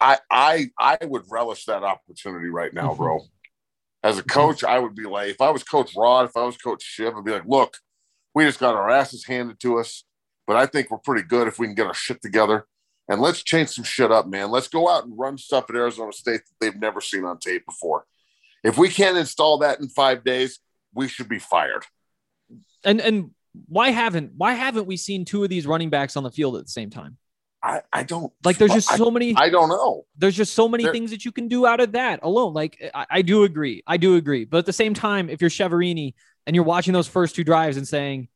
I I I would relish that opportunity right now, bro. Mm-hmm. As a mm-hmm. coach, I would be like, if I was Coach Rod, if I was Coach Shiv, I'd be like, look, we just got our asses handed to us, but I think we're pretty good if we can get our shit together. And let's change some shit up, man. Let's go out and run stuff at Arizona State that they've never seen on tape before. If we can't install that in five days, we should be fired. And and why haven't why haven't we seen two of these running backs on the field at the same time? I, I don't Like there's just I- so many I don't know. there's just so many There- things that you can do out of that alone. Like I, I do agree. I do agree. But at the same time, if you're Chiaverini and you're watching those first two drives and saying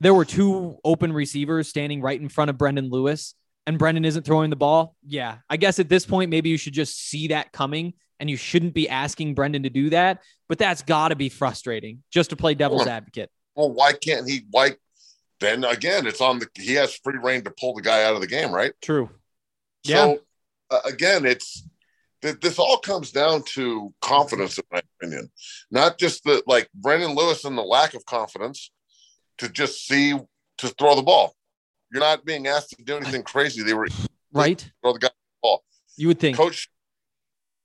there were two open receivers standing right in front of Brendan Lewis and Brendan isn't throwing the ball, yeah, I guess at this point maybe you should just see that coming and you shouldn't be asking Brendan to do that. But that's got to be frustrating just to play devil's Sure. advocate. Well, why can't he? Why then again? It's on the. He has free reign to pull the guy out of the game, right? True. Yeah. So uh, again, it's th- this all comes down to confidence, in my opinion. Not just the like Brendan Lewis and the lack of confidence to just see to throw the ball. You're not being asked to do anything crazy. They were Right? throw the guy the ball. You would think. Coach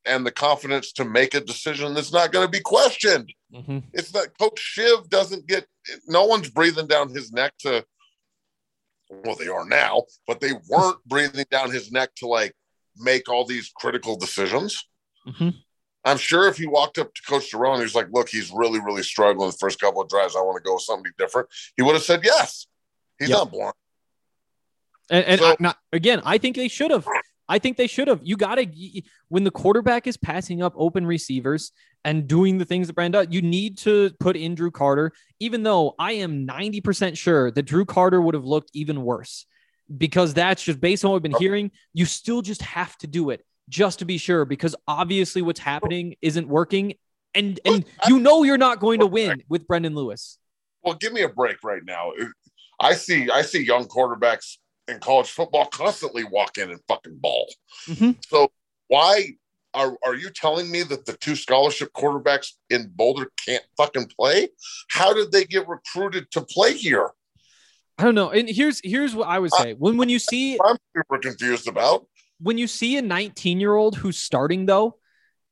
and the confidence to make a decision that's not going to be questioned. Mhm. It's that Coach Shiv doesn't get. No one's breathing down his neck to. Well, they are now, but they weren't breathing down his neck to like make all these critical decisions. Mhm. I'm sure if he walked up to Coach Jerome he's like, "Look, he's really, really struggling the first couple of drives. I want to go with something different." He would have said yes. He's Yep. not born. And, and So- not, again, I think they should have. I think they should have. You got to, when the quarterback is passing up open receivers and doing the things that Brendan does, you need to put in Drew Carter, even though I am 90% sure that Drew Carter would have looked even worse because that's just based on what we've been hearing. You still just have to do it just to be sure because obviously what's happening isn't working. And, and you know you're not going to win with Brendan Lewis. Well, give me a break right now. I see I see young quarterbacks in college football constantly walk in and fucking ball. Mhm. So why are are you telling me that the two scholarship quarterbacks in Boulder can't fucking play? How did they get recruited to play here? I don't know. And here's here's what I would uh, say. When when you see I'm super confused about. when you see a 19 year old who's starting though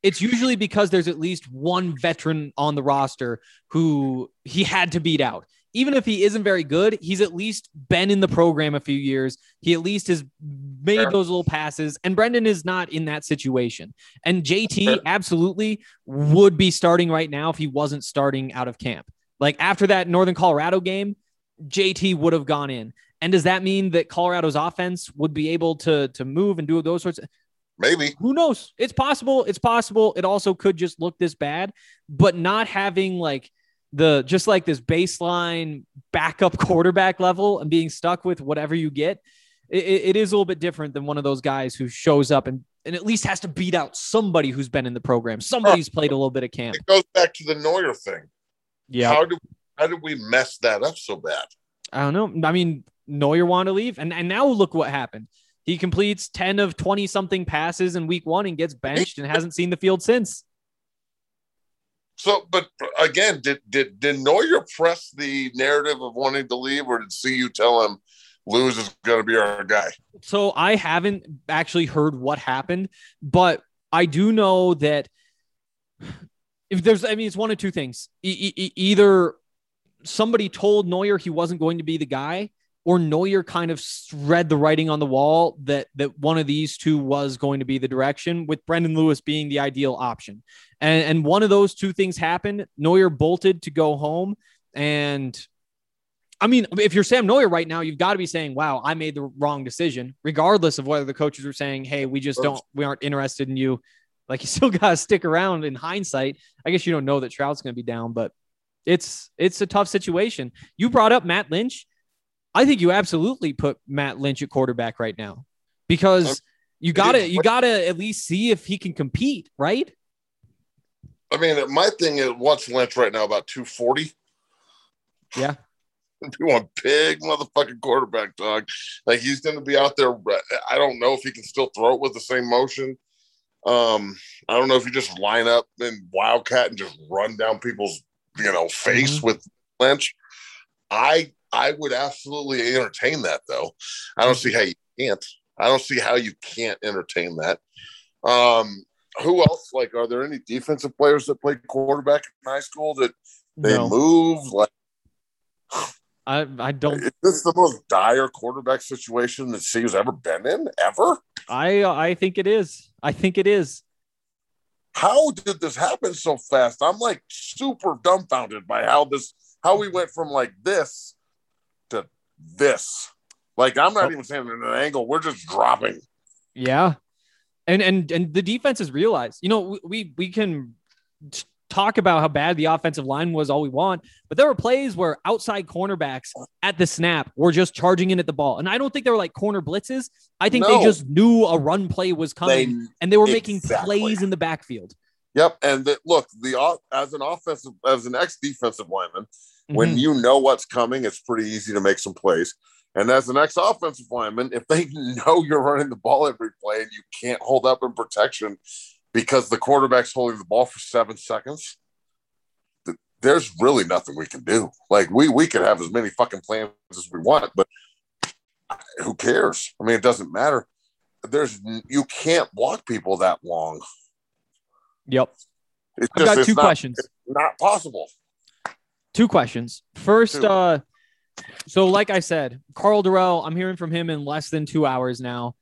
it's usually because there's at least one veteran on the roster who he had to beat out even if he isn't very good he's at least been in the program a few years he at least has made Sure. those little passes and brendan is not in that situation and jt Sure. absolutely would be starting right now if he wasn't starting out of camp like after that northern colorado game jt would have gone in and does that mean that Colorado's offense would be able to to move and do those sorts of Maybe. who knows? It's possible. It's possible. It also could just look this bad, but not having like the just like this baseline backup quarterback level and being stuck with whatever you get. It, it- is a little bit different than one of those guys who shows up and, and at least has to beat out somebody who's been in the program, somebody's played a little bit of camp. It goes back to the Noyer thing. Yeah. How do how did we mess that up so bad? I don't know. I mean, Noyer wanted to leave, and, and now look what happened. He completes 10 of 20 something passes in week one and gets benched and hasn't seen the field since. So, but again, did did did Noyer press the narrative of wanting to leave, or did CU tell him Lewis is going to be our guy? So I haven't actually heard what happened, but I do know that if there's, I mean, it's one of two things. E- e- either somebody told Noyer he wasn't going to be the guy, or Noyer kind of read the writing on the wall that that one of these two was going to be the direction, with Brendan Lewis being the ideal option. And and one of those two things happened. Noyer bolted to go home, and I mean, if you're Sam Noyer right now, you've got to be saying, "Wow, I made the wrong decision," regardless of whether the coaches were saying, "Hey, we just don't, we aren't interested in you." Like you still got to stick around in hindsight. I guess you don't know that Shrout's going to be down, but it's it's a tough situation. You brought up Matt Lynch. I think you absolutely put Matt Lynch at quarterback right now because you got to you got to at least see if he can compete, right? I mean, my thing is, what's Lynch right now? About two forty. Yeah. You want big motherfucking quarterback, dog. Like he's going to be out there. I don't know if he can still throw it with the same motion. Um, I don't know if you just line up and wildcat and just run down people's, you know, face Mm-hmm. with Lynch. I I would absolutely entertain that though. I don't see how you can't. I don't see how you can't entertain that. Um, who else? Like, are there any defensive players that played quarterback in high school that they No, move? Like, I I don't is this the most dire quarterback situation that CU's ever been in ever? I I think it is. I think it is. How did this happen so fast? I'm like super dumbfounded by how this, how we went from like this this. Like, I'm not Oh. even saying in an angle. We're just dropping. Yeah. And and and the defense has realized, you know, we we, can talk about how bad the offensive line was all we want, but there were plays where outside cornerbacks at the snap were just charging in at the ball. And I don't think they were like corner blitzes. I think No. they just knew a run play was coming They, and they were making exactly. plays in the backfield. yep. And the, look, the off- as an offensive, as an ex defensive lineman, when Mhm. you know what's coming, it's pretty easy to make some plays. And as an ex offensive lineman, if they know you're running the ball every play and you can't hold up in protection because the quarterback's holding the ball for seven seconds, th- there's really nothing we can do. Like we we could have as many fucking plans as we want, but who cares? I mean, it doesn't matter. There's you can't block people that long. Yep. It's I've got it's two not- questions. it's not possible. Two questions. First, Two. uh, so like I said, Karl Dorrell, I'm hearing from him in less than two hours now.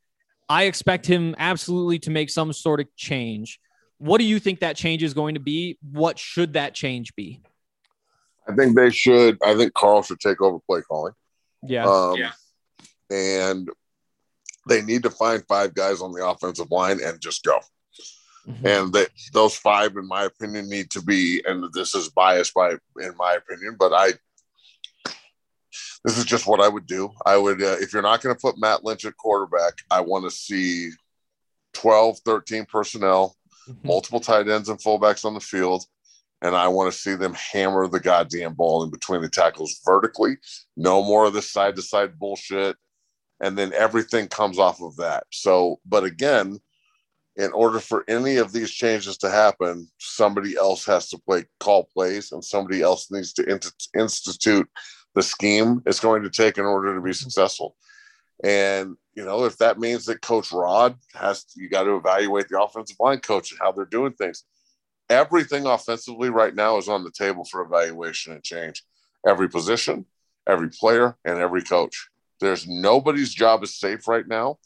I expect him absolutely to make some sort of change. What do you think that change is going to be? What should that change be? I think they should. I think Karl should take over play calling. Yeah. Um, And they need to find five guys on the offensive line and just go. Mhm. And that those five, in my opinion, need to be. And this is biased by, in my opinion, but I. This is just what I would do. I would, uh, if you're not going to put Matt Lynch at quarterback, I want to see 12, 13 personnel, Mhm. multiple tight ends and fullbacks on the field. And I want to see them hammer the goddamn ball in between the tackles vertically. No more of this side to side bullshit. And then everything comes off of that. So, but again, in order for any of these changes to happen, somebody else has to play call plays and somebody else needs to int- institute the scheme it's going to take in order to be mm-hmm. successful. And you know, if that means that Coach Rod has to, you got to evaluate the offensive line coach and how they're doing things. Everything offensively right now is on the table for evaluation and change. Every position, every player, and every coach. There's nobody's job is safe right now.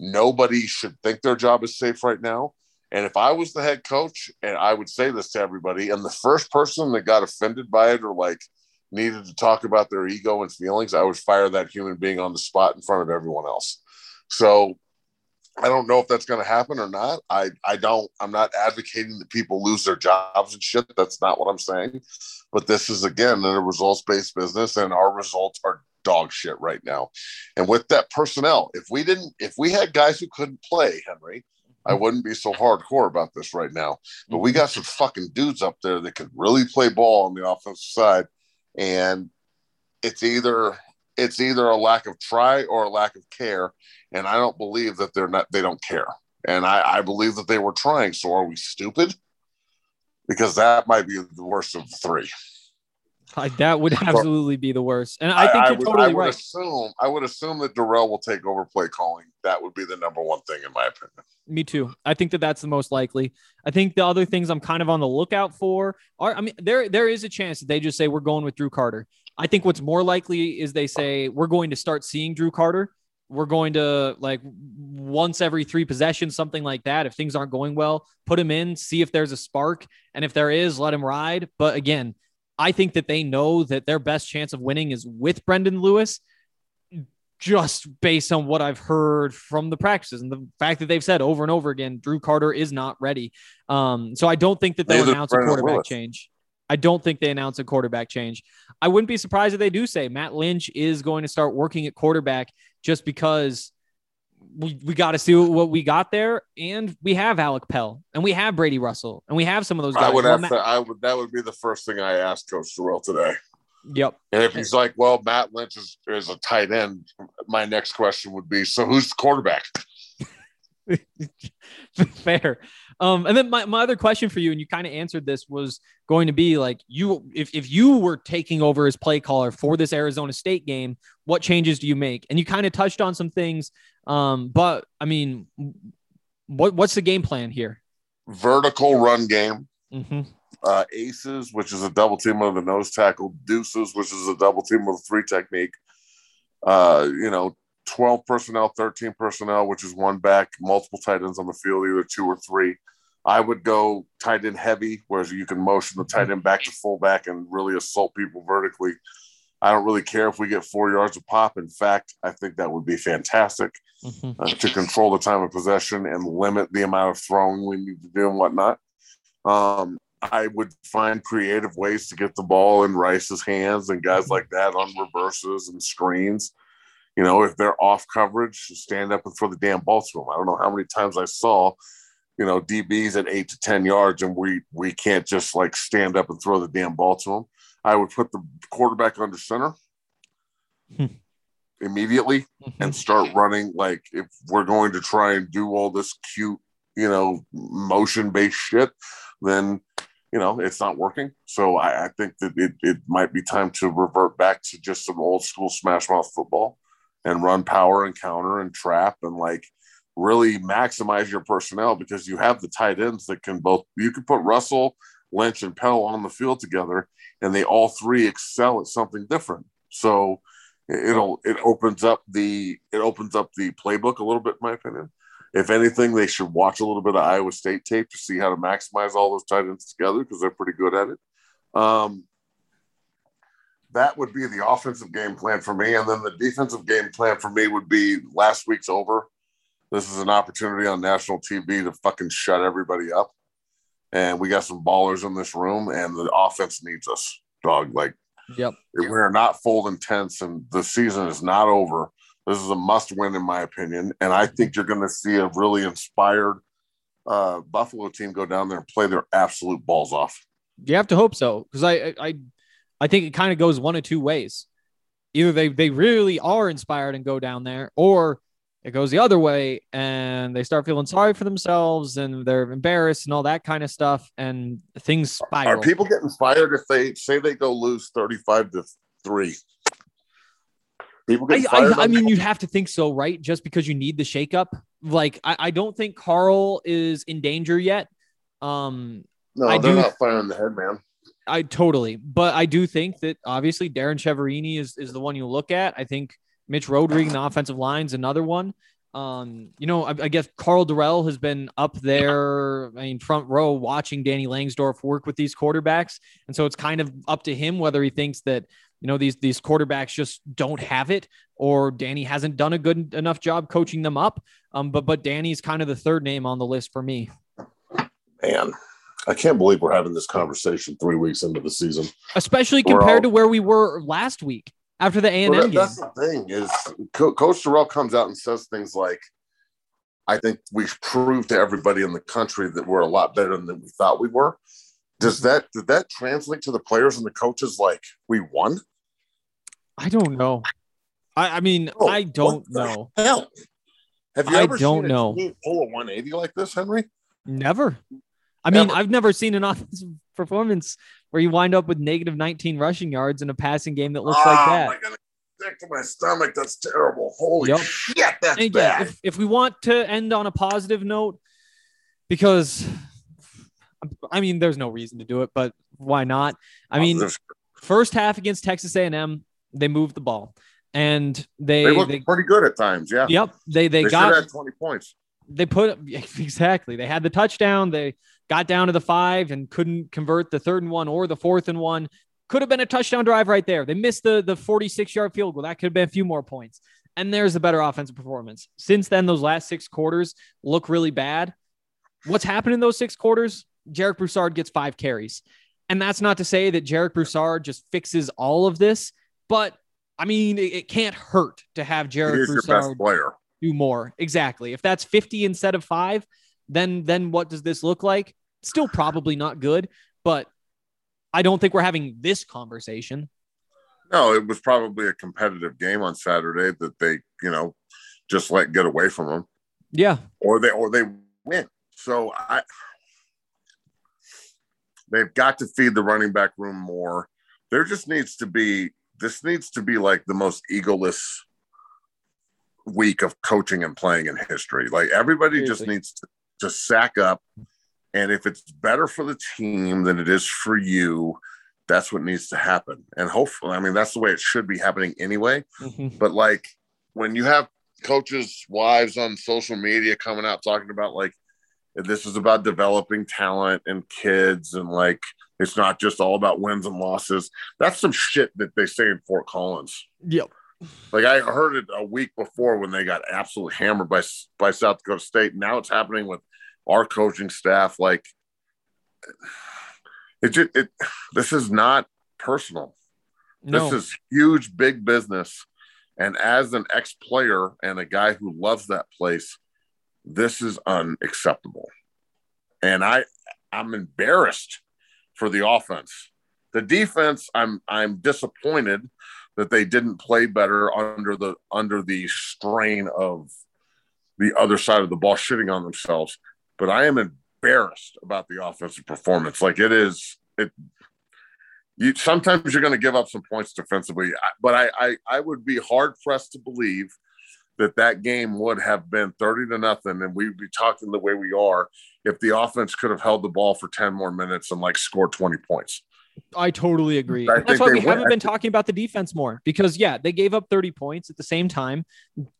Nobody should think their job is safe right now. And if I was the head coach, and I would say this to everybody, and the first person that got offended by it or like needed to talk about their ego and feelings, I would fire that human being on the spot in front of everyone else. So I don't know if that's going to happen or not. I I don't. I'm not advocating that people lose their jobs and shit. That's not what I'm saying. But this is again a results based business, and our results are dog shit right now. And with that personnel, if we didn't, if we had guys who couldn't play, Henry, I mm-hmm. wouldn't be so hardcore about this right now. But we mm-hmm. got some fucking dudes up there that can really play ball on the offensive side, and it's either it's either a lack of try or a lack of care. And I don't believe that they're not they don't care. And I, I believe that they were trying. So are we stupid? Because that might be the worst of the three. I- that would absolutely be the worst. And I think you're would, totally I would right. assume I would assume that Dorrell will take over play calling. That would be the number one thing in my opinion. Me too. I think that that's the most likely. I think the other things I'm kind of on the lookout for are, I mean, there there is a chance that they just say we're going with Drew Carter. I think what's more likely is they say we're going to start seeing Drew Carter. We're going to like once every three possessions, something like that. If things aren't going well, put him in, see if there's a spark, and if there is, let him ride. But again, I think that they know that their best chance of winning is with Brendan Lewis. just based on what I've heard from the practices and the fact that they've said over and over again, Drew Carter is not ready. Um, so I don't think that they'll Neither announce a quarterback Willis. change. I don't think they announce a quarterback change. I wouldn't be surprised if they do say Matt Lynch is going to start working at quarterback just because we, we got to see what we got there. And we have Alec Pell and we have Brady Russell and we have some of those guys. I would Well, have Matt- to, I would that would be the first thing I asked Coach Dorrell today. Yep. And if he's like, well, Matt Lynch is, is a tight end, my next question would be, so who's the quarterback? Fair. Um, and then my, my other question for you, and you kind of answered this, was going to be like you if, if you were taking over as play caller for this Arizona State game, what changes do you make? And you kind of touched on some things. Um, but I mean, what what's the game plan here? Vertical run game, Mm-hmm. uh, aces, which is a double team of the nose tackle, deuces, which is a double team of the three technique. Uh, you know, 12 personnel, 13 personnel, which is one back, multiple tight ends on the field, either two or three. I would go tight end heavy, whereas you can motion the tight end back to fullback and really assault people vertically. I don't really care if we get four yards of pop. In fact, I think that would be fantastic Mm-hmm. uh, to control the time of possession and limit the amount of throwing we need to do and whatnot. Um, I would find creative ways to get the ball in Rice's hands and guys like that on reverses and screens. You know, if they're off coverage, stand up and throw the damn ball to them. I don't know how many times I saw, you know, DBs at eight to ten yards, and we we can't just like stand up and throw the damn ball to them. I would put the quarterback under center Hmm. immediately and start running like if we're going to try and do all this cute you know motion based shit then you know it's not working so i, I think that it, it might be time to revert back to just some old school smash mouth football and run power and counter and trap and like really maximize your personnel because you have the tight ends that can both you can put russell lynch and pell on the field together and they all three excel at something different. So it'll it opens up the it opens up the playbook a little bit in my opinion. If anything they should watch a little bit of iowa state tape to see how to maximize all those tight ends together because they're pretty good at it. Um, that would be the offensive game plan for me and then the defensive game plan for me would be last week's over. This is an opportunity on national tv to fucking shut everybody up and we got some ballers in this room and the offense needs us dog like Yep. we're not folding tents and the season is not over. This is a must win, in my opinion. And I think you're going to see a really inspired uh, Buffalo team go down there and play their absolute balls off. You have to hope so, because I, I I think it kind of goes one of two ways. Either they they really are inspired and go down there, or it goes the other way and they start feeling sorry for themselves and they're embarrassed and all that kind of stuff, and things spiral. Are people getting fired if they say they go lose 35 to 3? People I, get fired. I, I on- mean, you'd have to think so, right? Just because you need the shakeup. Like, I, I don't think Karl is in danger yet. Um, no, I they're do- not firing the head man. I totally, but I do think that obviously Darrin Chiaverini is is the one you look at. I think Mitch Rodriguez, the offensive line's another one. Um, you know, I, I guess Karl Dorrell has been up there, I mean, front row watching Danny Langsdorf work with these quarterbacks, and so it's kind of up to him whether he thinks that you know these these quarterbacks just don't have it, or Danny hasn't done a good enough job coaching them up. Um, but but Danny's kind of the third name on the list for me, Man, I can't believe we're having this conversation three weeks into the season. especially We're compared all- to where we were last week after the A and M game. that's the thing is Co- Coach Dorrell comes out and says things like, "I think we've proved to everybody in the country that we're a lot better than we thought we were." Does that did that translate to the players and the coaches like we won? I don't know. I, I mean, Oh, I don't know. Hell, have you I ever don't seen know. pull a 180 like this, Henry? Never. I mean. I've never seen an offensive performance where you wind up with negative 19 rushing yards in a passing game that looks like Ah, that. My God, sick to my stomach. That's terrible. Holy Yep. shit, that's And bad. if, if we want to end on a positive note, because I mean, there's no reason to do it, but why not? I mean, Positive. first half against Texas A&M, they moved the ball, and they, they they, pretty good at times. Yeah, yep, they they, they, got had 20 points. they put exactly they had the touchdown they got down to the five and couldn't convert the third and one or the fourth and one could have been a touchdown drive right there they missed the the 46 yard field goal that could have been a few more points and there's a better offensive performance. Since then, those last six quarters look really bad. What's happened in those six quarters? Jarek Broussard gets five carries. And that's not to say that Jarek Broussard just fixes all of this, but I mean, it, it can't hurt to have Jarek He's your best Broussard do more. Exactly. If that's 50 instead of five, then then what does this look like? Still probably not good, but I don't think we're having this conversation. No, it was probably a competitive game on Saturday that they, you know, just let get away from them, Yeah. or they or they win. So I, they've got to feed the running back room more. There just needs to be this needs to be like the most egoless week of coaching and playing in history. Like everybody just needs to, to sack up, and if it's better for the team than it is for you, that's what needs to happen. And hopefully, I mean, that's the way it should be happening anyway. Mhm. But like when you have coaches' wives on social media coming out talking about like this is about developing talent and kids and like it's not just all about wins and losses. That's some shit that they say in Fort Collins. Yep. Like I heard it a week before when they got absolutely hammered by by South Dakota State. Now it's happening with our coaching staff. Like it, ju- it this is not personal. No. This is huge, big business. And as an ex player and a guy who loves that place, this is unacceptable. And I, I'm embarrassed for the offense. The defense, I'm I'm disappointed that they didn't play better under the under the strain of the other side of the ball shitting on themselves. But I am embarrassed about the offensive performance. Like it is, it you sometimes you're going to give up some points defensively, but I, I I would be hard pressed to believe that that game would have been 30 to nothing and we'd be talking the way we are if the offense could have held the ball for 10 more minutes and like scored 20 points. I totally agree. I That's why we win. haven't been talking about the defense more because yeah, they gave up 30 points at the same time.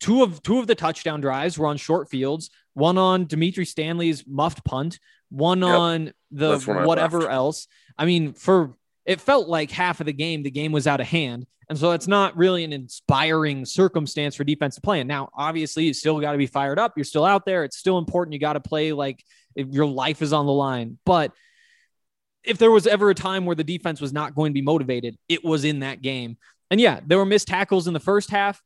Two of two of the touchdown drives were on short fields, one on Dimitri Stanley's muffed punt, one Yep. on the I whatever else. I mean, for it felt like half of the game, the game was out of hand. And so it's not really an inspiring circumstance for defensive play. And now, obviously, you still got to be fired up. You're still out there. It's still important. You got to play like if your life is on the line. But if there was ever a time where the defense was not going to be motivated, it was in that game. And yeah, there were missed tackles in the first half.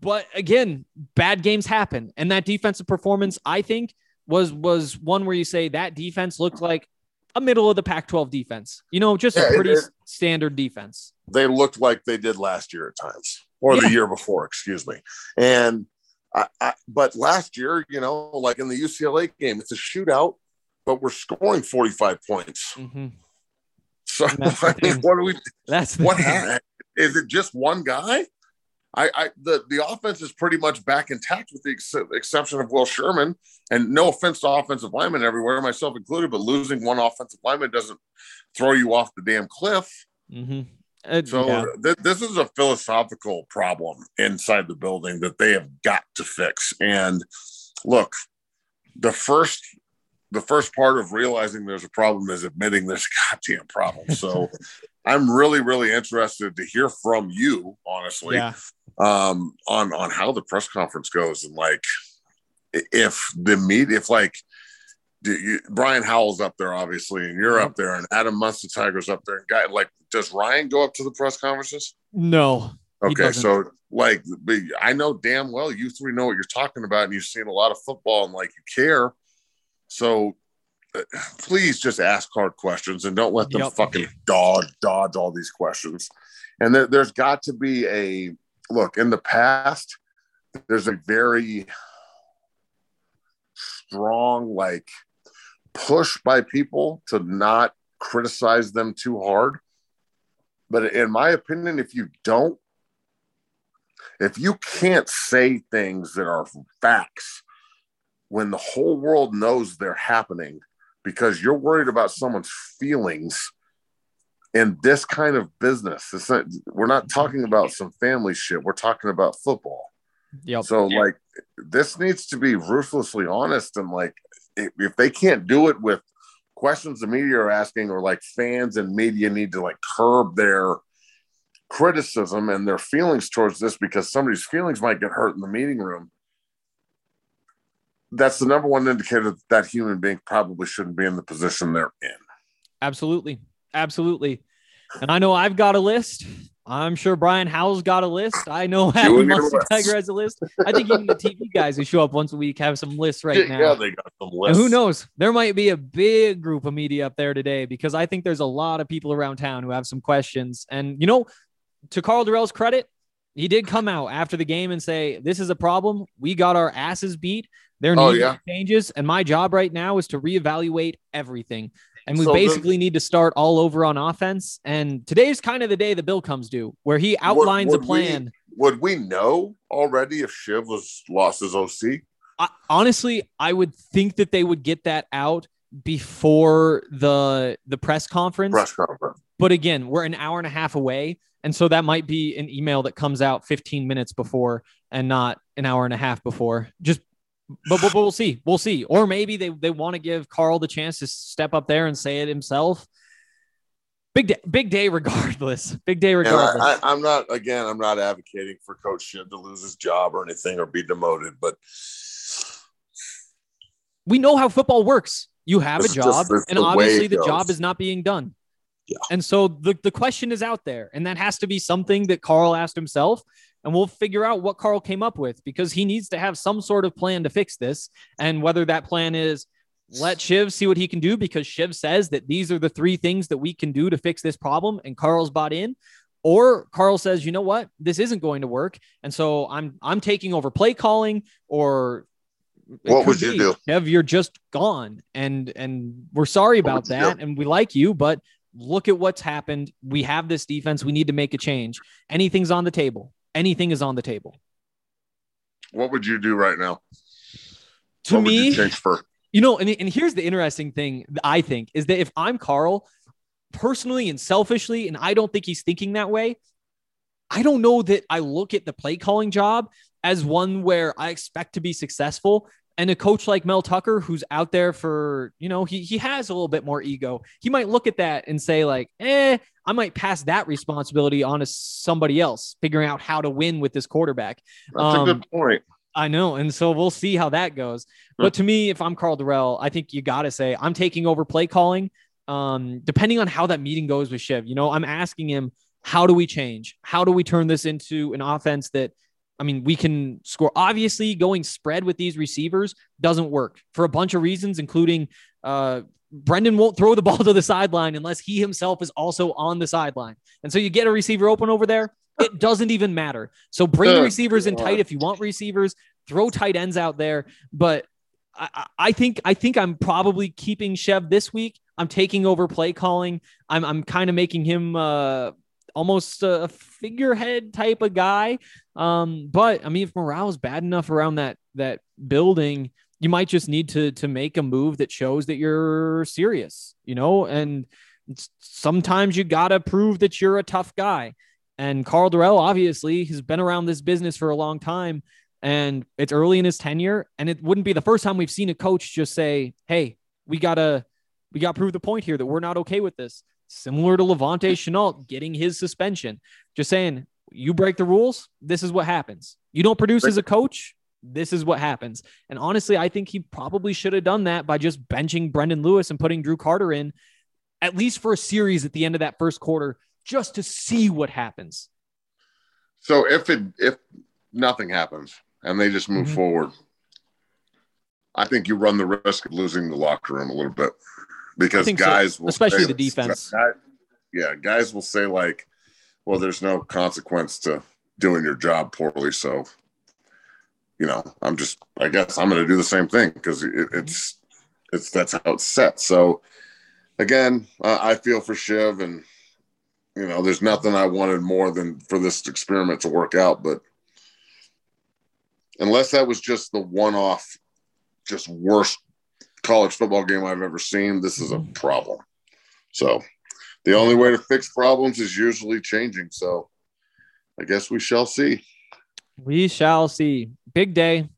But again, bad games happen. And that defensive performance, I think, was was one where you say that defense looked like a middle of the Pac-12 defense. You know, just Yeah, a pretty it- s- standard defense. They looked like they did last year at times or Yeah. the year before, excuse me. And I, I, but last year, you know, like in the UCLA game, it's a shootout, but we're scoring 45 points. Mhm. So And that's the I mean, what do we That's what happened? Is it just one guy? I, I the the offense is pretty much back intact with the ex- exception of Will Sherman. And no offense to offensive linemen everywhere, myself included, but losing one offensive lineman doesn't throw you off the damn cliff. Mhm. Uh, So yeah. th- this is a philosophical problem inside the building that they have got to fix. And look, the first the first part of realizing there's a problem is admitting there's a goddamn problem. So I'm really, really interested to hear from you, honestly, yeah. Um, on on how the press conference goes and like if the meet if like do you, Brian Howell's up there, obviously, and you're up there, and Adam Munsterteiger's up there, and guy like does Ryan go up to the press conferences? No. Okay, so like I know damn well you three know what you're talking about, and you've seen a lot of football, and like you care. So uh, please just ask hard questions and don't let them Yep. fucking dodge dodge all these questions. And there, there's got to be a look in the past. There's a very strong like push by people to not criticize them too hard. But in my opinion, if you don't, if you can't say things that are facts when the whole world knows they're happening because you're worried about someone's feelings in this kind of business, it's not, we're not mm-hmm. talking about some family shit. We're talking about football. Yep. So like this needs to be ruthlessly honest and like if, if they can't do it with questions the media are asking or like fans and media need to like curb their criticism and their feelings towards this because somebody's feelings might get hurt in the meeting room, that's the number one indicator that that human being probably shouldn't be in the position they're in. Absolutely. Absolutely. And I know I've got a list. I'm sure Brian Howell's got a list. I know Adam and Mustard. Tiger has a list. I think even the TV guys who show up once a week have some lists right now. Yeah, they got some And lists. who knows? There might be a big group of media up there today because I think there's a lot of people around town who have some questions. And you know, to Karl Dorrell's credit, he did come out after the game and say, "This is a problem. We got our asses beat. There need Oh, yeah. changes, and my job right now is to reevaluate everything." And we So basically need to start all over on offense. And today's kind of the day the bill comes due, where he outlines would a we- plan. Would we know already if Shiv was lost his OC? I, honestly, I would think that they would get that out before the the press conference. Press conference. But again, we're an hour and a half away, and so that might be an email that comes out 15 minutes before and not an hour and a half before. Just but, but, but we'll see. We'll see. Or maybe they, they want to give Karl the chance to step up there and say it himself. Big day, big day regardless. Big day regardless. I, I'm not again. I'm not advocating for Coach Shiv to lose his job or anything or be demoted, but we know how football works. You have a job, just- and the obviously the goes. job is not being done. Yeah. And so the, the question is out there, and that has to be something that Karl asked himself. And we'll figure out what Karl came up with because he needs to have some sort of plan to fix this. And whether that plan is let Shiv see what he can do because Shiv says that these are the three things that we can do to fix this problem, and Karl's bought in. Or Karl says, you know what, this isn't going to work, and so I'm I'm taking over play calling, or What would you be, do? Kev, you're just gone, and and we're sorry What about that, and we like you, but look at what's happened. We have this defense. We need to make a change. Anything's on the table. Anything is on the table. what would you do right now? To what me, you change for? you know, and, and here's the interesting thing I think is that if I'm Karl, personally and selfishly, and I don't think he's thinking that way, I don't know that I look at the play calling job as one where I expect to be successful. And a coach like Mel Tucker, who's out there for, you know, he he has a little bit more ego. He might look at that and say, like, eh, I might pass that responsibility on to somebody else, figuring out how to win with this quarterback. That's a Um, good point. I know. And so we'll see how that goes. But to me, if I'm Karl Dorrell, I think you got to say, I'm taking over play calling. Um, depending on how that meeting goes with Shiv, you know, I'm asking him, how do we change? How do we turn this into an offense that, I mean, we can score? Obviously, going spread with these receivers doesn't work for a bunch of reasons, including uh, Brendan won't throw the ball to the sideline unless he himself is also on the sideline. And so you get a receiver open over there, it doesn't even matter. So bring the receivers in tight if you want receivers, throw tight ends out there. But I, I- think I think I'm probably keeping Chev this week. I'm taking over play calling. I'm I'm kind of making him uh almost a figurehead type of guy. Um, but I mean, if morale is bad enough around that that building, you might just need to to make a move that shows that you're serious, you know. And sometimes you gotta prove that you're a tough guy. And Karl Dorrell obviously has been around this business for a long time, and it's early in his tenure. And it wouldn't be the first time we've seen a coach just say, "Hey, we gotta we got to prove the point here that we're not okay with this." Similar to Levante Chenault getting his suspension, just saying, you break the rules, this is what happens. You don't produce as a coach, this is what happens. And honestly, I think he probably should have done that by just benching Brendan Lewis and putting Drew Carter in, at least for a series at the end of that first quarter, just to see what happens. So if it if nothing happens and they just move Mhm. forward, I think you run the risk of losing the locker room a little bit because so, guys will especially the defense. guy- yeah, guys will say like, "Well, there's no consequence to doing your job poorly." So, you know, I'm just I guess I'm going to do the same thing because it, it's it's that's how it's set. So, again, uh, I feel for Shiv and you know, there's nothing I wanted more than for this experiment to work out. But unless that was just the one off, just worst college football game I've ever seen, this is a problem. So the only way to fix problems is usually changing. So I guess we shall see. We shall see. Big day.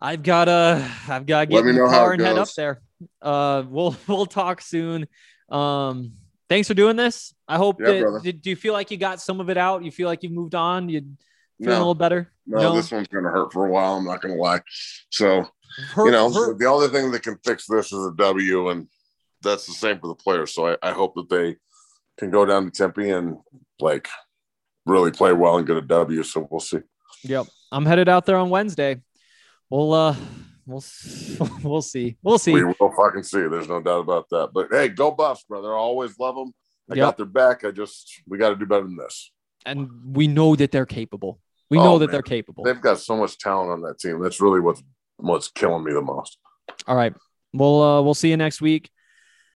I've got to I've got to get Let me in the car and head up there. Uh we'll we'll talk soon. Um thanks for doing this. I hope Yeah, that. Did, do you feel like you got some of it out? You feel like you've moved on? You feeling a little better? No, this one's going to hurt for a while. I'm not going to lie. So, Hurt- you know, hurt- the only thing that can fix this is a W, and that's the same for the players. So I, I hope that they can go down to Tempe and like really play well and get a W. So we'll see. Yep. I'm headed out there on Wednesday. We'll uh we'll we'll see. We'll see. We will fucking see. There's no doubt about that. But hey, go Buffs, brother. I always love them. I Yep. got their back. I just we got to do better than this. And we know that they're capable. We Oh, know that man. they're capable. They've got so much talent on that team. That's really what's what's killing me the most. All right. We'll uh we'll see you next week.